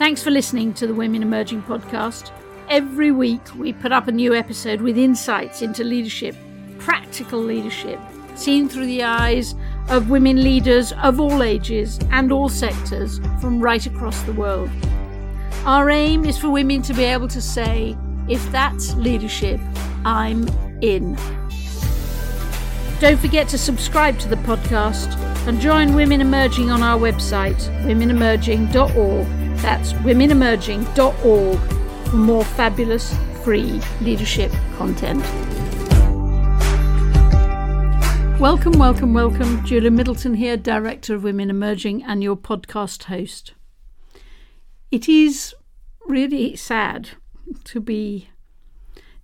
Thanks for listening to the Women Emerging podcast. Every week, we put up a new episode with insights into leadership, practical leadership, seen through the eyes of women leaders of all ages and all sectors from right across the world. Our aim is for women to be able to say, if that's leadership, I'm in. Don't forget to subscribe to the podcast and join Women Emerging on our website, womenemerging.org. That's womenemerging.org for more fabulous free leadership content. Welcome, welcome, welcome. Julia Middleton here, Director of Women Emerging and your podcast host. It is really sad to be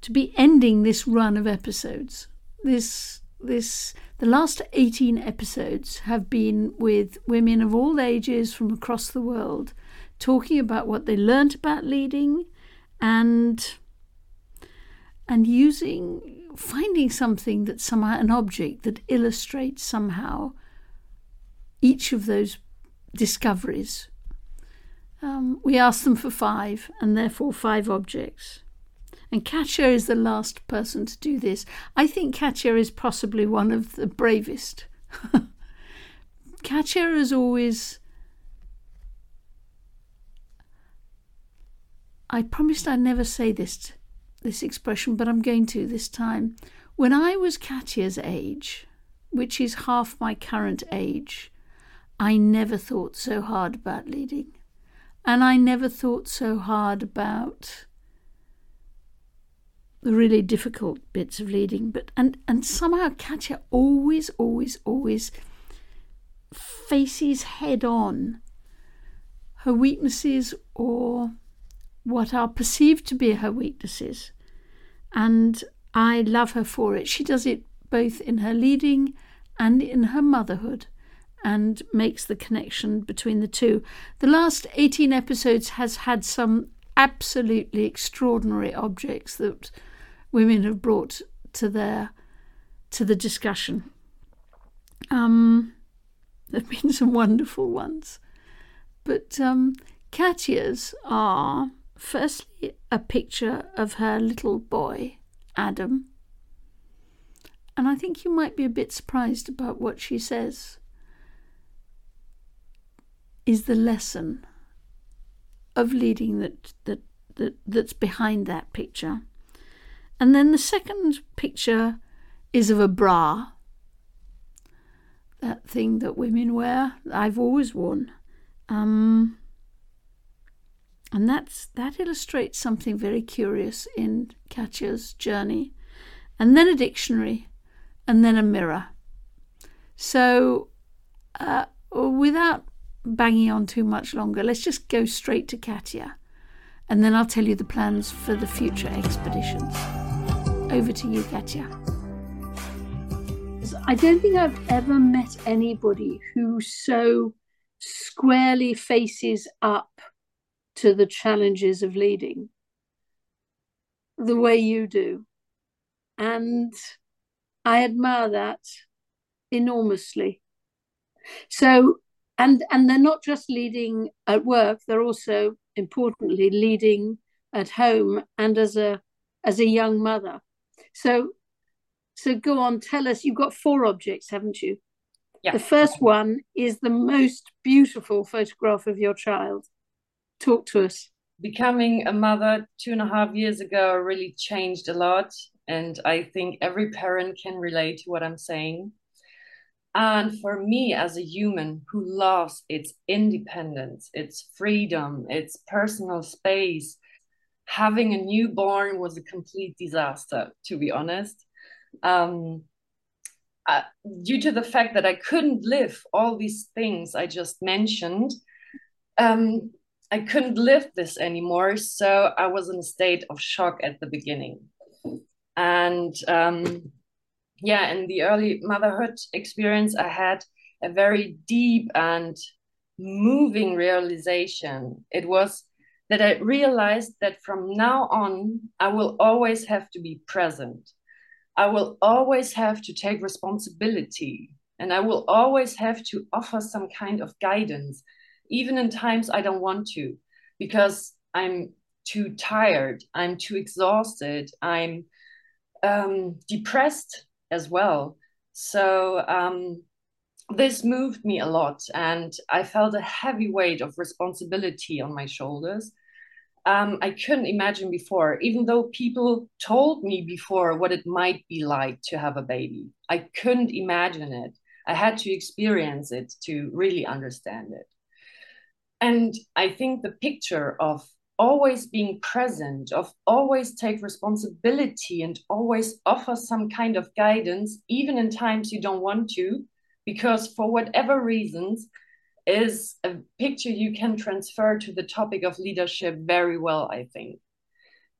to be ending this run of episodes. This this the last 18 episodes have been with women of all ages from across the world talking about what they learned about leading and and using finding something that somehow an object that illustrates somehow each of those discoveries um, we asked them for five and therefore five objects and Katja is the last person to do this. I think Katja is possibly one of the bravest. Katja is always. I promised I'd never say this this expression, but I'm going to this time. When I was Katja's age, which is half my current age, I never thought so hard about leading. And I never thought so hard about the really difficult bits of leading. But and and somehow Katja always, always, always faces head on her weaknesses or what are perceived to be her weaknesses. And I love her for it. She does it both in her leading and in her motherhood and makes the connection between the two. The last 18 episodes has had some absolutely extraordinary objects that women have brought to their to the discussion. Um, there have been some wonderful ones, but um, Katja's are firstly a picture of her little boy Adam, and I think you might be a bit surprised about what she says. Is the lesson of leading that that, that that's behind that picture. And then the second picture is of a bra. That thing that women wear, I've always worn. Um, and that's that illustrates something very curious in Katja's journey. And then a dictionary, and then a mirror. So, uh, without banging on too much longer, let's just go straight to Katja, and then I'll tell you the plans for the future expeditions. Over to you, Katja. I don't think I've ever met anybody who so squarely faces up to the challenges of leading the way you do. And I admire that enormously. So, and and they're not just leading at work; they're also importantly leading at home and as a as a young mother. So, so go on, tell us. You've got four objects, haven't you? Yeah. The first one is the most beautiful photograph of your child. Talk to us. Becoming a mother two and a half years ago really changed a lot. And I think every parent can relate to what I'm saying. And for me, as a human who loves its independence, its freedom, its personal space, having a newborn was a complete disaster, to be honest. Um, uh, due to the fact that I couldn't live all these things I just mentioned, um, I couldn't live this anymore. So I was in a state of shock at the beginning. And um, yeah, in the early motherhood experience, I had a very deep and moving realization. It was that I realized that from now on, I will always have to be present. I will always have to take responsibility and I will always have to offer some kind of guidance, even in times I don't want to. because I'm too tired, I'm too exhausted, I'm um, depressed as well. So um, this moved me a lot, and I felt a heavy weight of responsibility on my shoulders. Um, I couldn't imagine before, even though people told me before what it might be like to have a baby. I couldn't imagine it. I had to experience it to really understand it. And I think the picture of always being present, of always take responsibility and always offer some kind of guidance, even in times you don't want to, because for whatever reasons, is a picture you can transfer to the topic of leadership very well, I think.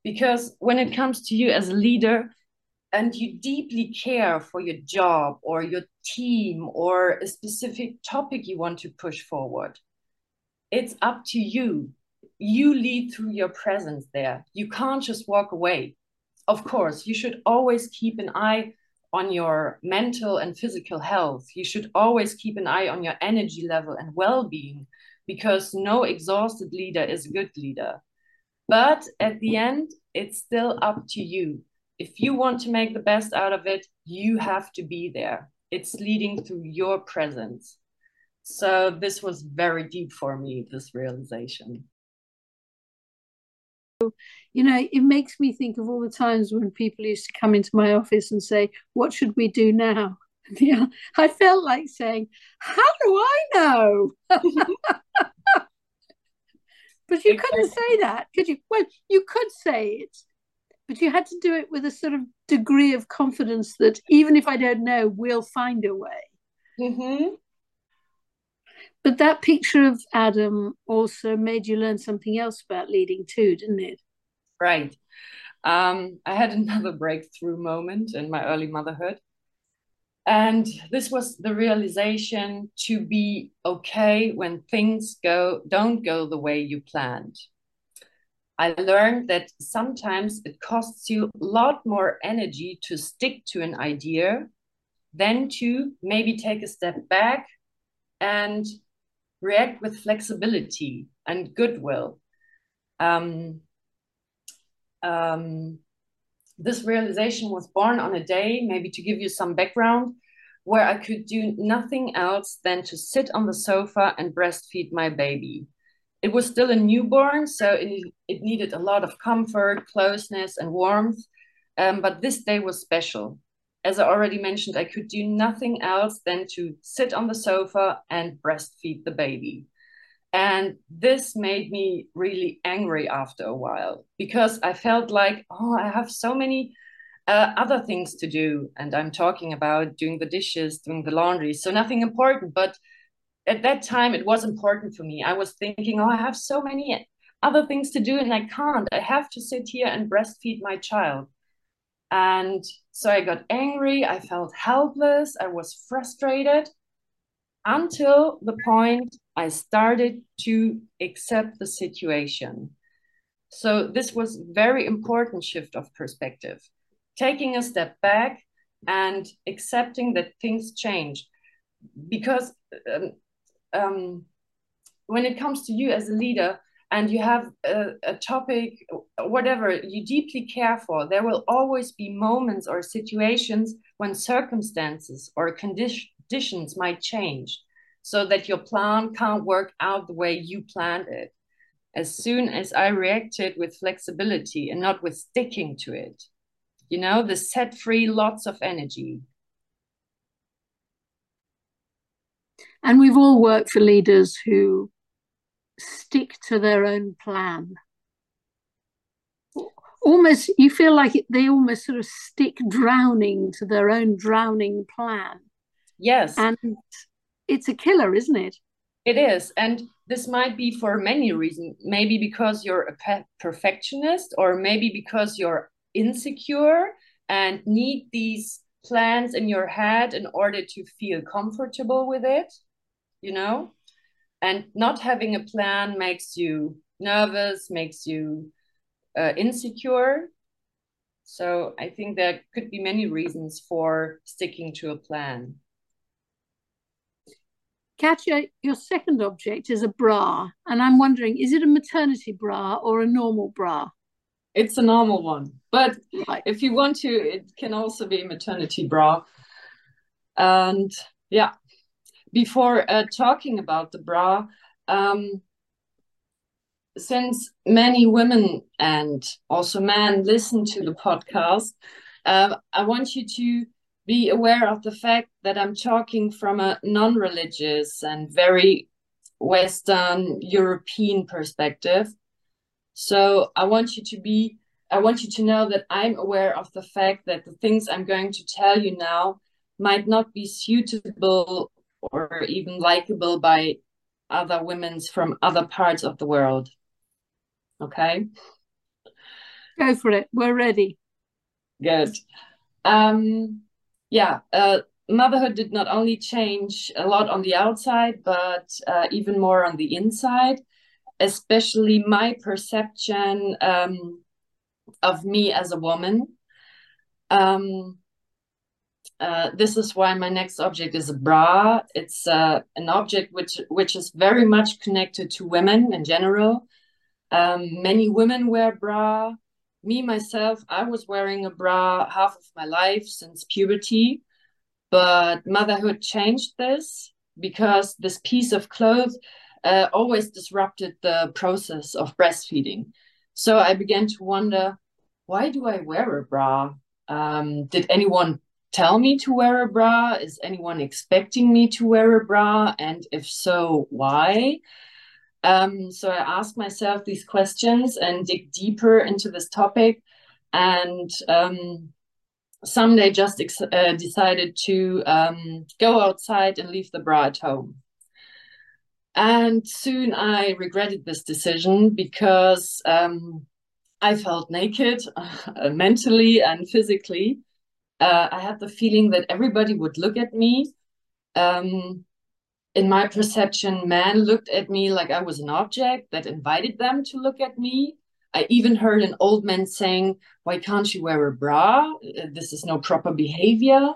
Because when it comes to you as a leader, and you deeply care for your job or your team or a specific topic you want to push forward, it's up to you. You lead through your presence there. You can't just walk away. Of course, you should always keep an eye on your mental and physical health. You should always keep an eye on your energy level and well being because no exhausted leader is a good leader. But at the end, it's still up to you. If you want to make the best out of it, you have to be there. It's leading through your presence. So this was very deep for me, this realization. You know, it makes me think of all the times when people used to come into my office and say, What should we do now? Yeah, I felt like saying, How do I know? but you couldn't say that, could you? Well, you could say it, but you had to do it with a sort of degree of confidence that even if I don't know, we'll find a way. Mm-hmm. But that picture of Adam also made you learn something else about leading too, didn't it? Right. Um, I had another breakthrough moment in my early motherhood. And this was the realization to be okay when things go don't go the way you planned. I learned that sometimes it costs you a lot more energy to stick to an idea than to maybe take a step back and react with flexibility and goodwill. Um, um, this realization was born on a day, maybe to give you some background, where I could do nothing else than to sit on the sofa and breastfeed my baby. It was still a newborn, so it, it needed a lot of comfort, closeness, and warmth. Um, but this day was special as I already mentioned, I could do nothing else than to sit on the sofa and breastfeed the baby. And this made me really angry after a while because I felt like, oh, I have so many uh, other things to do. And I'm talking about doing the dishes, doing the laundry. So nothing important. But at that time, it was important for me. I was thinking, oh, I have so many other things to do and I can't. I have to sit here and breastfeed my child. And so I got angry, I felt helpless, I was frustrated until the point I started to accept the situation. So this was very important shift of perspective. Taking a step back and accepting that things change. Because um, um, when it comes to you as a leader, and you have a, a, topic, whatever you deeply care for, there will always be moments or situations when circumstances or conditions might change so that your plan can't work out the way you planned it. As soon as I reacted with flexibility and not with sticking to it, you know, the set free lots of energy. And we've all worked for leaders who stick to their own plan. Almost, you feel like they almost sort of stick drowning to their own drowning plan. Yes. And it's a killer, isn't it? It is. And this might be for many reasons. Maybe because you're a perfectionist, or maybe because you're insecure and need these plans in your head in order to feel comfortable with it, you know? And not having a plan makes you nervous makes you uh, insecure so i think there could be many reasons for sticking to a plan Katja, your second object is a bra, and I'm wondering, is it a maternity bra or a normal bra? It's a normal one, but right. if you want to, it can also be a maternity bra. And yeah, before uh, talking about the bra, um, since many women and also men listen to the podcast, uh, I want you to be aware of the fact that I'm talking from a non religious and very Western European perspective. So I want you to be, I want you to know that I'm aware of the fact that the things I'm going to tell you now might not be suitable or even likable by other women from other parts of the world. Okay? Go for it. We're ready. Good. Um, yeah, uh, motherhood did not only change a lot on the outside, but uh, even more on the inside, especially my perception um, of me as a woman. Um, uh, this is why my next object is a bra. It's uh, an object which which is very much connected to women in general. Um, many women wear bra me myself, I was wearing a bra half of my life since puberty, but motherhood changed this because this piece of clothes uh, always disrupted the process of breastfeeding. So I began to wonder, why do I wear a bra? Um, did anyone tell me to wear a bra? Is anyone expecting me to wear a bra? And if so, why? Um, so I ask myself these questions and dig deeper into this topic. And um, someday just uh, decided to um, go outside and leave the bra at home. And soon I regretted this decision because um, I felt naked mentally and physically. Uh, I had the feeling that everybody would look at me. Um, in my perception, men looked at me like I was an object that invited them to look at me. I even heard an old man saying, Why can't you wear a bra? This is no proper behavior.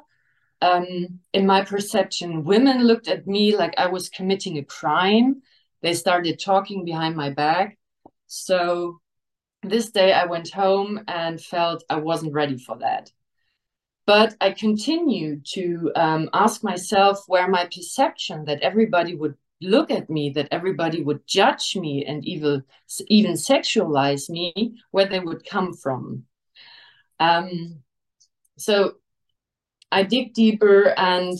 Um, in my perception, women looked at me like I was committing a crime. They started talking behind my back. So this day I went home and felt I wasn't ready for that. But I continued to um, ask myself where my perception that everybody would look at me, that everybody would judge me and even, even sexualize me, where they would come from. Um, so I dig deeper and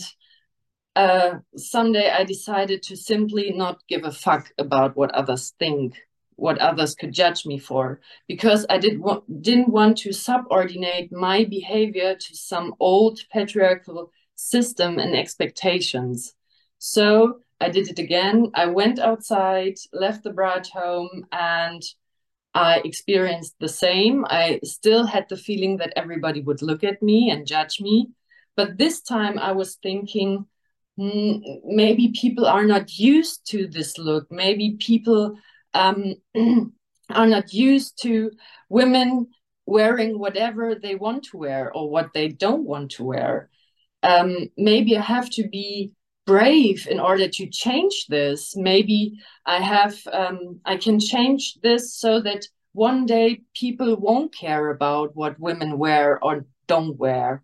uh, someday I decided to simply not give a fuck about what others think what others could judge me for because I did wa- didn't want to subordinate my behavior to some old patriarchal system and expectations. So I did it again. I went outside, left the bride home, and I experienced the same. I still had the feeling that everybody would look at me and judge me. But this time I was thinking, mm, maybe people are not used to this look. Maybe people um, are not used to women wearing whatever they want to wear or what they don't want to wear. Um, maybe I have to be brave in order to change this. Maybe I have um, I can change this so that one day people won't care about what women wear or don't wear.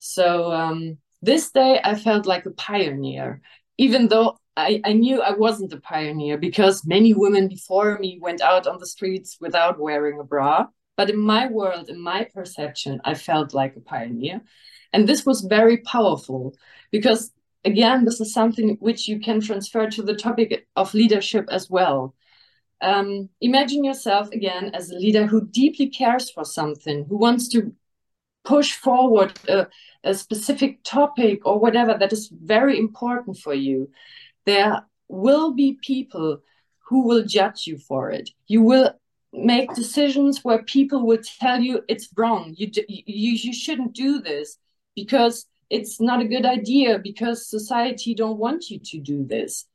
So um, this day I felt like a pioneer, even though I, I knew I wasn't a pioneer because many women before me went out on the streets without wearing a bra. But in my world, in my perception, I felt like a pioneer. And this was very powerful because, again, this is something which you can transfer to the topic of leadership as well. Um, imagine yourself again as a leader who deeply cares for something, who wants to push forward a, a specific topic or whatever that is very important for you there will be people who will judge you for it. You will make decisions where people will tell you it's wrong. You, you, you shouldn't do this because it's not a good idea because society don't want you to do this.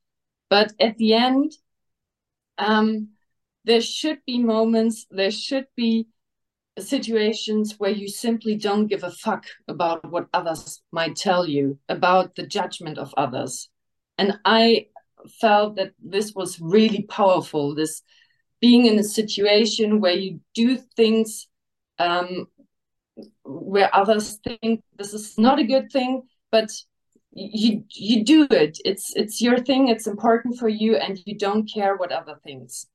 But at the end, um, there should be moments, there should be situations where you simply don't give a fuck about what others might tell you, about the judgment of others And I felt that this was really powerful. This being in a situation where you do things um, where others think this is not a good thing, but you you do it. It's it's your thing. It's important for you, and you don't care what other things.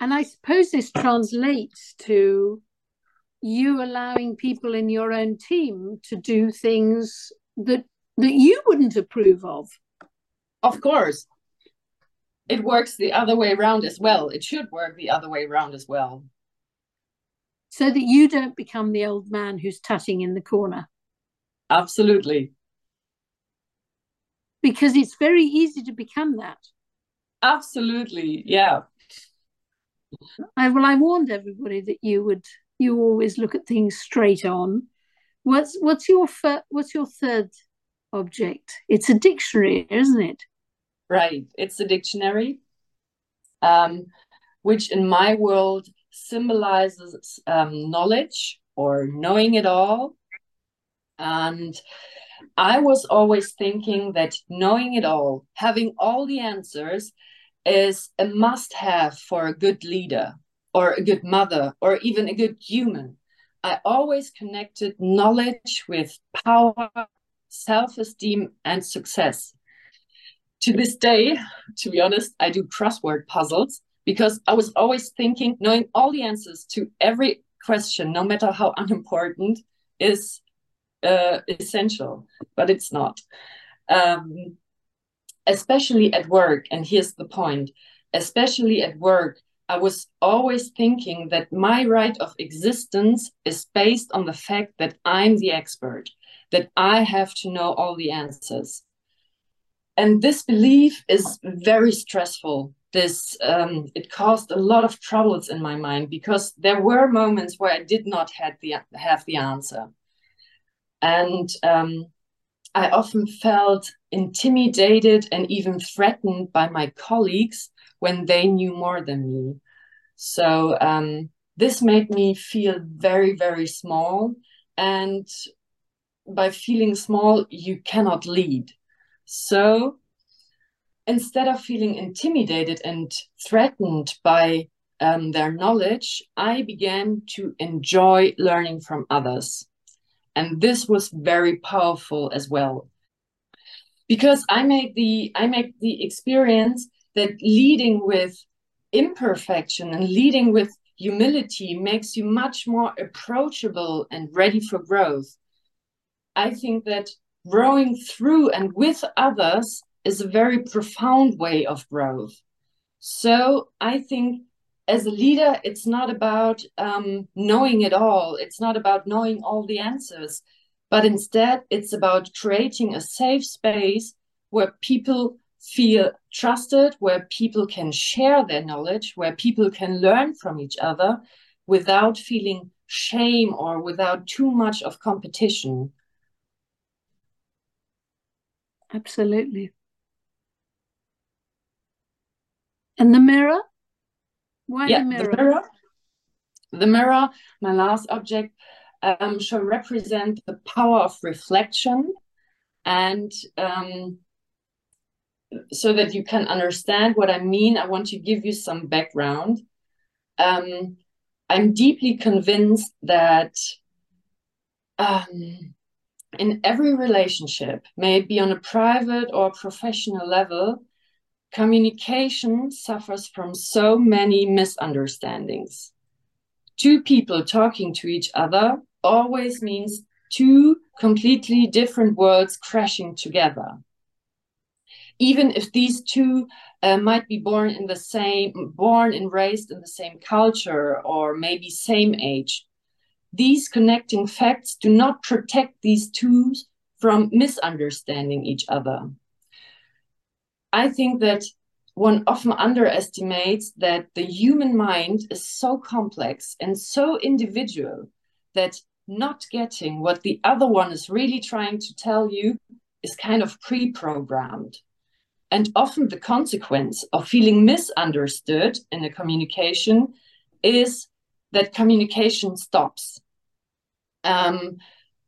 And I suppose this translates to you allowing people in your own team to do things that that you wouldn't approve of. Of course. It works the other way around as well. It should work the other way around as well. So that you don't become the old man who's tutting in the corner. Absolutely. Because it's very easy to become that. Absolutely. Yeah. I, well, I warned everybody that you would you always look at things straight on. What's what's your what's your third object? It's a dictionary, isn't it? Right. It's a dictionary, um, which in my world symbolizes um, knowledge or knowing it all. And I was always thinking that knowing it all, having all the answers, is a must have for a good leader or a good mother or even a good human. I always connected knowledge with power, self esteem, and success. To this day, to be honest, I do crossword puzzles because I was always thinking knowing all the answers to every question, no matter how unimportant, is uh, essential, but it's not. Um, especially at work, and here's the point especially at work, I was always thinking that my right of existence is based on the fact that I'm the expert, that I have to know all the answers. And this belief is very stressful. This um, it caused a lot of troubles in my mind because there were moments where I did not have the have the answer, and um, I often felt intimidated and even threatened by my colleagues when they knew more than me. So um, this made me feel very, very small. And by feeling small, you cannot lead. So instead of feeling intimidated and threatened by um, their knowledge, I began to enjoy learning from others. And this was very powerful as well. Because I make the I make the experience that leading with imperfection and leading with humility makes you much more approachable and ready for growth. I think that growing through and with others is a very profound way of growth. So I think as a leader, it's not about um, knowing it all, it's not about knowing all the answers, but instead, it's about creating a safe space where people feel trusted, where people can share their knowledge, where people can learn from each other without feeling shame or without too much of competition. Absolutely. And the mirror? Why yeah, the mirror? The mirror, the mirror my last object, um, shall represent the power of reflection and um, so that you can understand what I mean, I want to give you some background. Um, I'm deeply convinced that um, in every relationship, may it be on a private or professional level, communication suffers from so many misunderstandings. Two people talking to each other always means two completely different worlds crashing together even if these two uh, might be born in the same born and raised in the same culture or maybe same age these connecting facts do not protect these two from misunderstanding each other i think that one often underestimates that the human mind is so complex and so individual that not getting what the other one is really trying to tell you is kind of pre programmed. And often the consequence of feeling misunderstood in a communication is that communication stops. Um,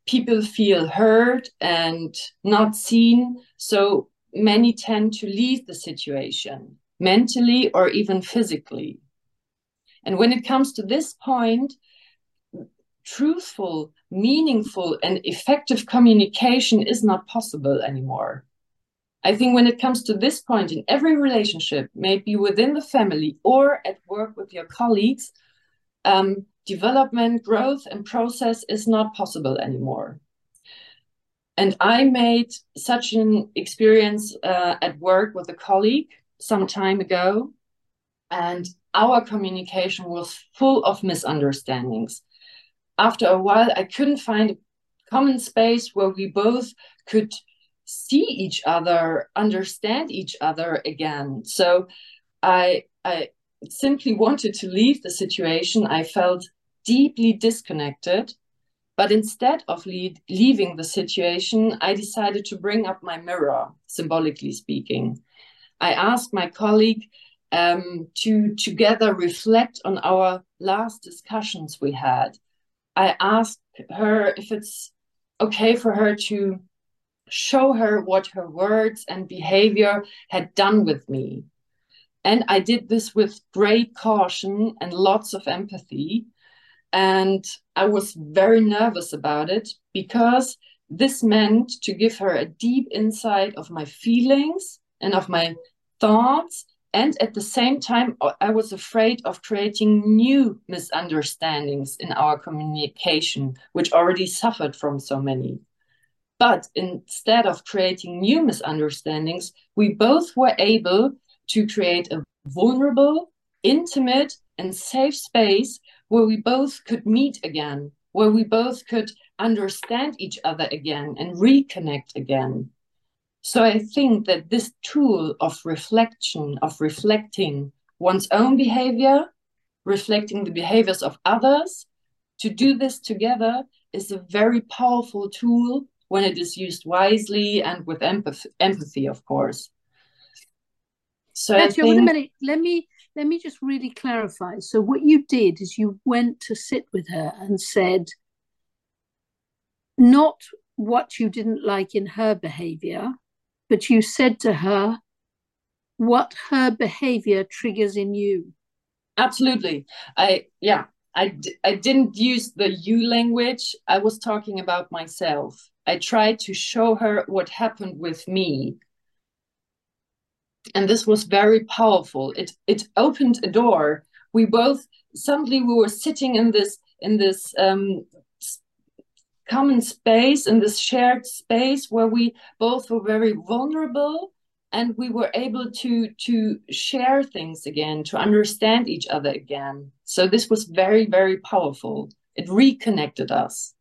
people feel heard and not seen. So many tend to leave the situation mentally or even physically. And when it comes to this point, truthful, meaningful, and effective communication is not possible anymore. I think when it comes to this point in every relationship, maybe within the family or at work with your colleagues, um, development, growth, and process is not possible anymore. And I made such an experience uh, at work with a colleague some time ago, and our communication was full of misunderstandings. After a while, I couldn't find a common space where we both could see each other, understand each other again. So I, I simply wanted to leave the situation. I felt deeply disconnected. But instead of lead, leaving the situation, I decided to bring up my mirror, symbolically speaking. I asked my colleague um, to together reflect on our last discussions we had. I asked her if it's okay for her to show her what her words and behavior had done with me. And I did this with great caution and lots of empathy. And I was very nervous about it because this meant to give her a deep insight of my feelings and of my thoughts. And at the same time, I was afraid of creating new misunderstandings in our communication, which already suffered from so many. But instead of creating new misunderstandings, we both were able to create a vulnerable, intimate, and safe space where we both could meet again, where we both could understand each other again and reconnect again. So I think that this tool of reflection, of reflecting one's own behavior, reflecting the behaviors of others, to do this together is a very powerful tool when it is used wisely and with empathy, empathy of course. So Katja, think... minute. Let me let me just really clarify. So what you did is you went to sit with her and said not what you didn't like in her behavior, but you said to her what her behavior triggers in you. Absolutely. I yeah, I d- I didn't use the you language. I was talking about myself. I tried to show her what happened with me. And this was very powerful. It it opened a door. We both suddenly we were sitting in this in this um, common space in this shared space where we both were very vulnerable and we were able to to share things again to understand each other again so this was very very powerful it reconnected us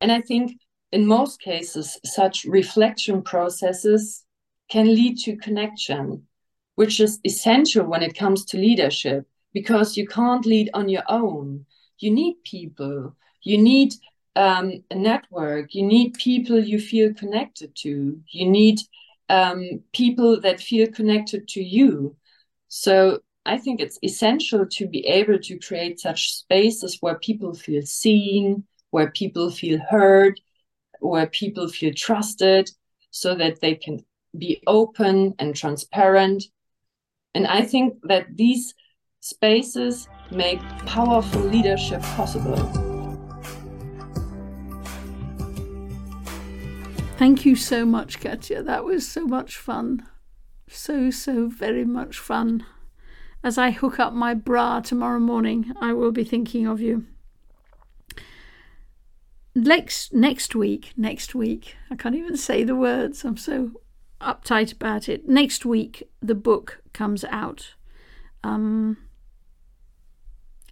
and I think in most cases, such reflection processes can lead to connection, which is essential when it comes to leadership because you can't lead on your own. You need people, you need um, a network, you need people you feel connected to, you need um, people that feel connected to you. So I think it's essential to be able to create such spaces where people feel seen, where people feel heard, where people feel trusted, so that they can be open and transparent. And I think that these spaces make powerful leadership possible. Thank you so much, Katja. That was so much fun. So, so very much fun. As I hook up my bra tomorrow morning, I will be thinking of you next next week next week i can't even say the words i'm so uptight about it. Next week the book comes out. Um,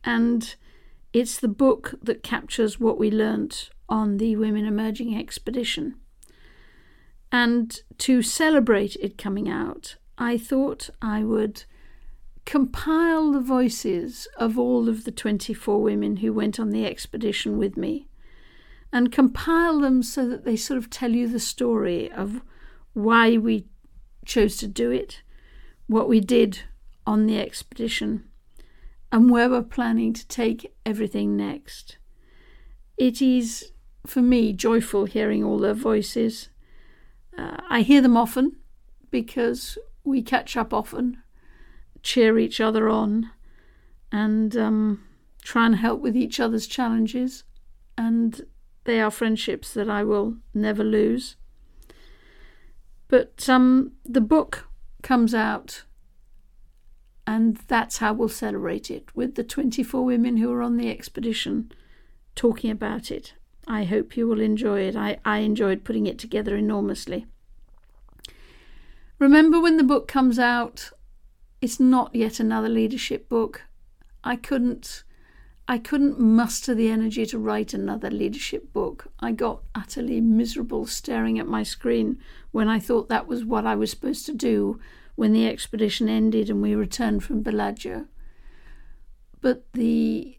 and it's the book that captures what we learnt on the women emerging expedition. And to celebrate it coming out i thought i would compile the voices of all of the 24 women who went on the expedition with me and compile them so that they sort of tell you the story of why we chose to do it, what we did on the expedition, and where we're planning to take everything next. it is, for me, joyful hearing all their voices. Uh, I hear them often because we catch up often, cheer each other on, and um, try and help with each other's challenges. And they are friendships that I will never lose. But um, the book comes out, and that's how we'll celebrate it with the 24 women who are on the expedition talking about it. I hope you will enjoy it. I, I enjoyed putting it together enormously. Remember when the book comes out, it's not yet another leadership book. I couldn't I couldn't muster the energy to write another leadership book. I got utterly miserable staring at my screen when I thought that was what I was supposed to do when the expedition ended and we returned from Bellagio. But the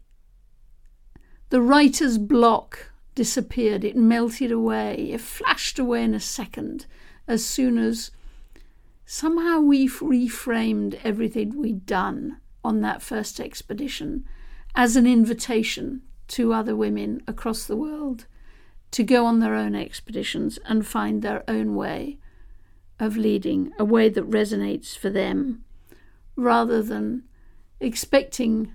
the writer's block disappeared. It melted away. It flashed away in a second as soon as somehow we reframed everything we'd done on that first expedition as an invitation to other women across the world to go on their own expeditions and find their own way of leading, a way that resonates for them, rather than expecting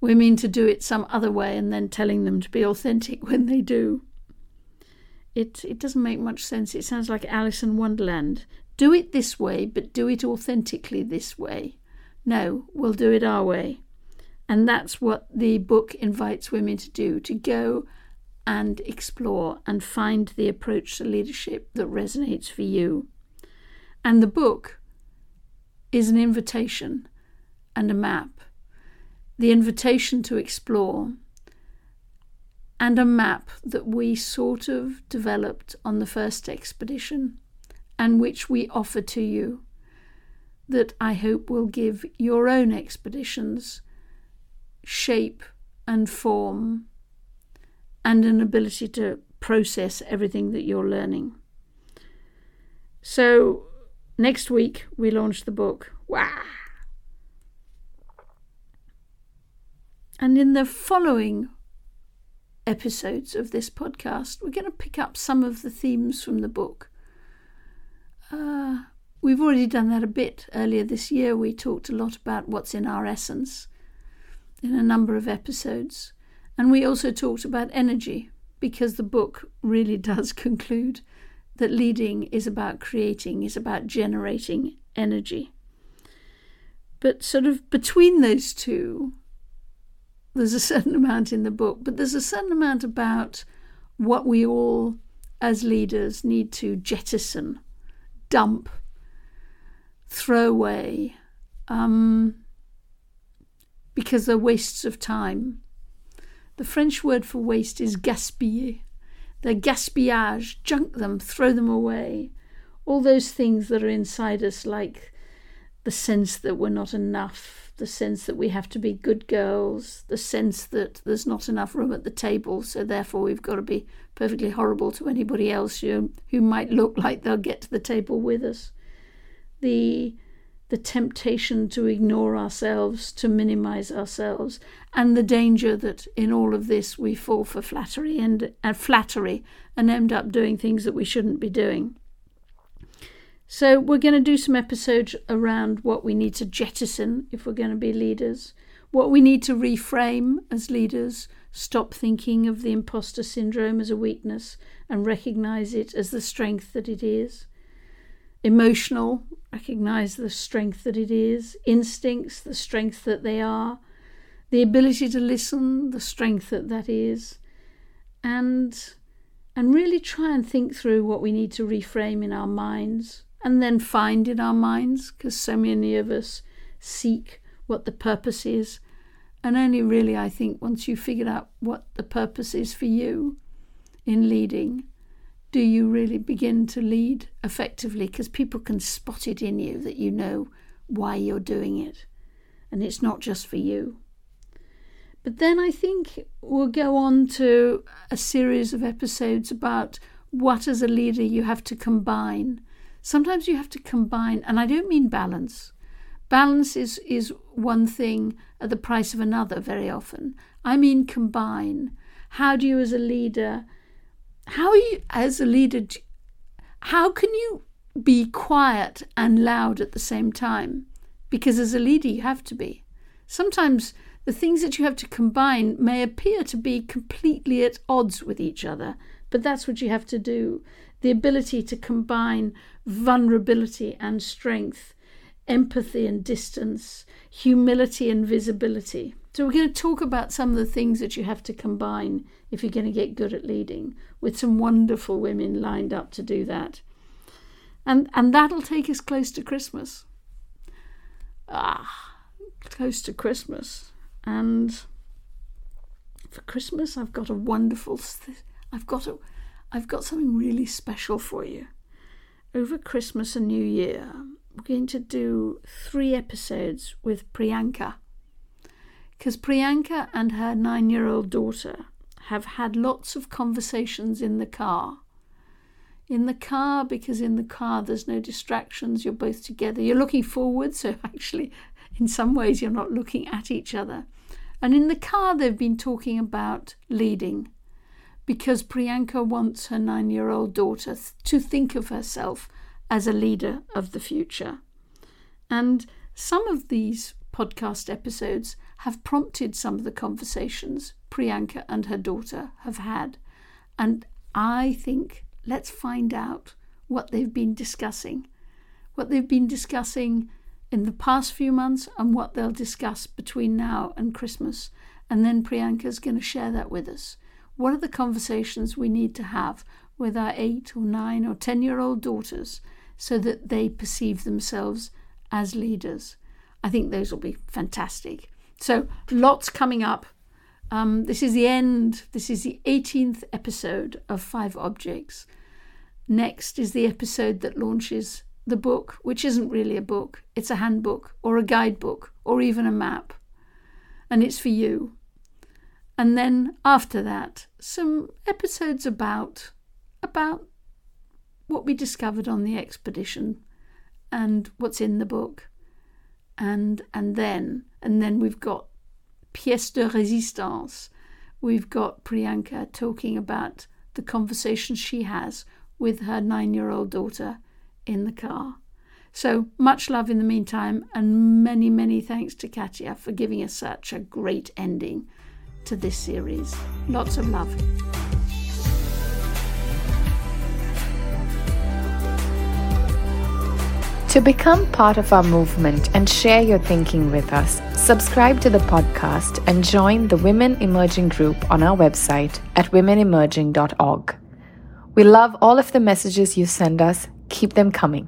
women to do it some other way and then telling them to be authentic when they do. It, it doesn't make much sense. It sounds like Alice in Wonderland. Do it this way, but do it authentically this way. No, we'll do it our way. And that's what the book invites women to do to go and explore and find the approach to leadership that resonates for you. And the book is an invitation and a map. The invitation to explore and a map that we sort of developed on the first expedition and which we offer to you that I hope will give your own expeditions shape and form and an ability to process everything that you're learning. So, next week we launch the book. Wow! And in the following episodes of this podcast, we're going to pick up some of the themes from the book. Uh, we've already done that a bit earlier this year. We talked a lot about what's in our essence in a number of episodes. And we also talked about energy because the book really does conclude that leading is about creating, is about generating energy. But sort of between those two, there's a certain amount in the book, but there's a certain amount about what we all as leaders need to jettison, dump, throw away, um, because they're wastes of time. The French word for waste is gaspiller. They're gaspillage, junk them, throw them away. All those things that are inside us, like the sense that we're not enough, the sense that we have to be good girls, the sense that there's not enough room at the table, so therefore we've got to be perfectly horrible to anybody else who, who might look like they'll get to the table with us. The the temptation to ignore ourselves, to minimize ourselves, and the danger that in all of this we fall for flattery and uh, flattery and end up doing things that we shouldn't be doing. So we're going to do some episodes around what we need to jettison if we're going to be leaders, what we need to reframe as leaders, stop thinking of the imposter syndrome as a weakness and recognize it as the strength that it is emotional, recognize the strength that it is, instincts, the strength that they are, the ability to listen, the strength that that is, and and really try and think through what we need to reframe in our minds and then find in our minds because so many of us seek what the purpose is. And only really I think once you've figured out what the purpose is for you in leading do you really begin to lead effectively? Because people can spot it in you that you know why you're doing it, and it's not just for you. But then I think we'll go on to a series of episodes about what, as a leader, you have to combine. Sometimes you have to combine, and I don't mean balance. Balance is, is one thing at the price of another very often. I mean combine How do you, as a leader, how you, as a leader, how can you be quiet and loud at the same time? Because as a leader, you have to be. Sometimes the things that you have to combine may appear to be completely at odds with each other, but that's what you have to do. The ability to combine vulnerability and strength, empathy and distance, humility and visibility. So, we're going to talk about some of the things that you have to combine if you're going to get good at leading, with some wonderful women lined up to do that. And, and that'll take us close to Christmas. Ah, close to Christmas. And for Christmas, I've got a wonderful, I've got a, I've got something really special for you. Over Christmas and New Year, we're going to do three episodes with Priyanka. Because Priyanka and her nine year old daughter have had lots of conversations in the car. In the car, because in the car there's no distractions, you're both together. You're looking forward, so actually, in some ways, you're not looking at each other. And in the car, they've been talking about leading because Priyanka wants her nine year old daughter to think of herself as a leader of the future. And some of these podcast episodes have prompted some of the conversations Priyanka and her daughter have had. And I think let's find out what they've been discussing. What they've been discussing in the past few months and what they'll discuss between now and Christmas. And then Priyanka's going to share that with us. What are the conversations we need to have with our eight or nine or ten year old daughters so that they perceive themselves as leaders? I think those will be fantastic. So, lots coming up. Um, this is the end. This is the 18th episode of Five Objects. Next is the episode that launches the book, which isn't really a book, it's a handbook or a guidebook or even a map. And it's for you. And then after that, some episodes about about what we discovered on the expedition and what's in the book. And and then and then we've got pièce de résistance. We've got Priyanka talking about the conversation she has with her nine year old daughter in the car. So much love in the meantime, and many, many thanks to Katja for giving us such a great ending to this series. Lots of love. To become part of our movement and share your thinking with us, subscribe to the podcast and join the Women Emerging group on our website at womenemerging.org. We love all of the messages you send us. Keep them coming.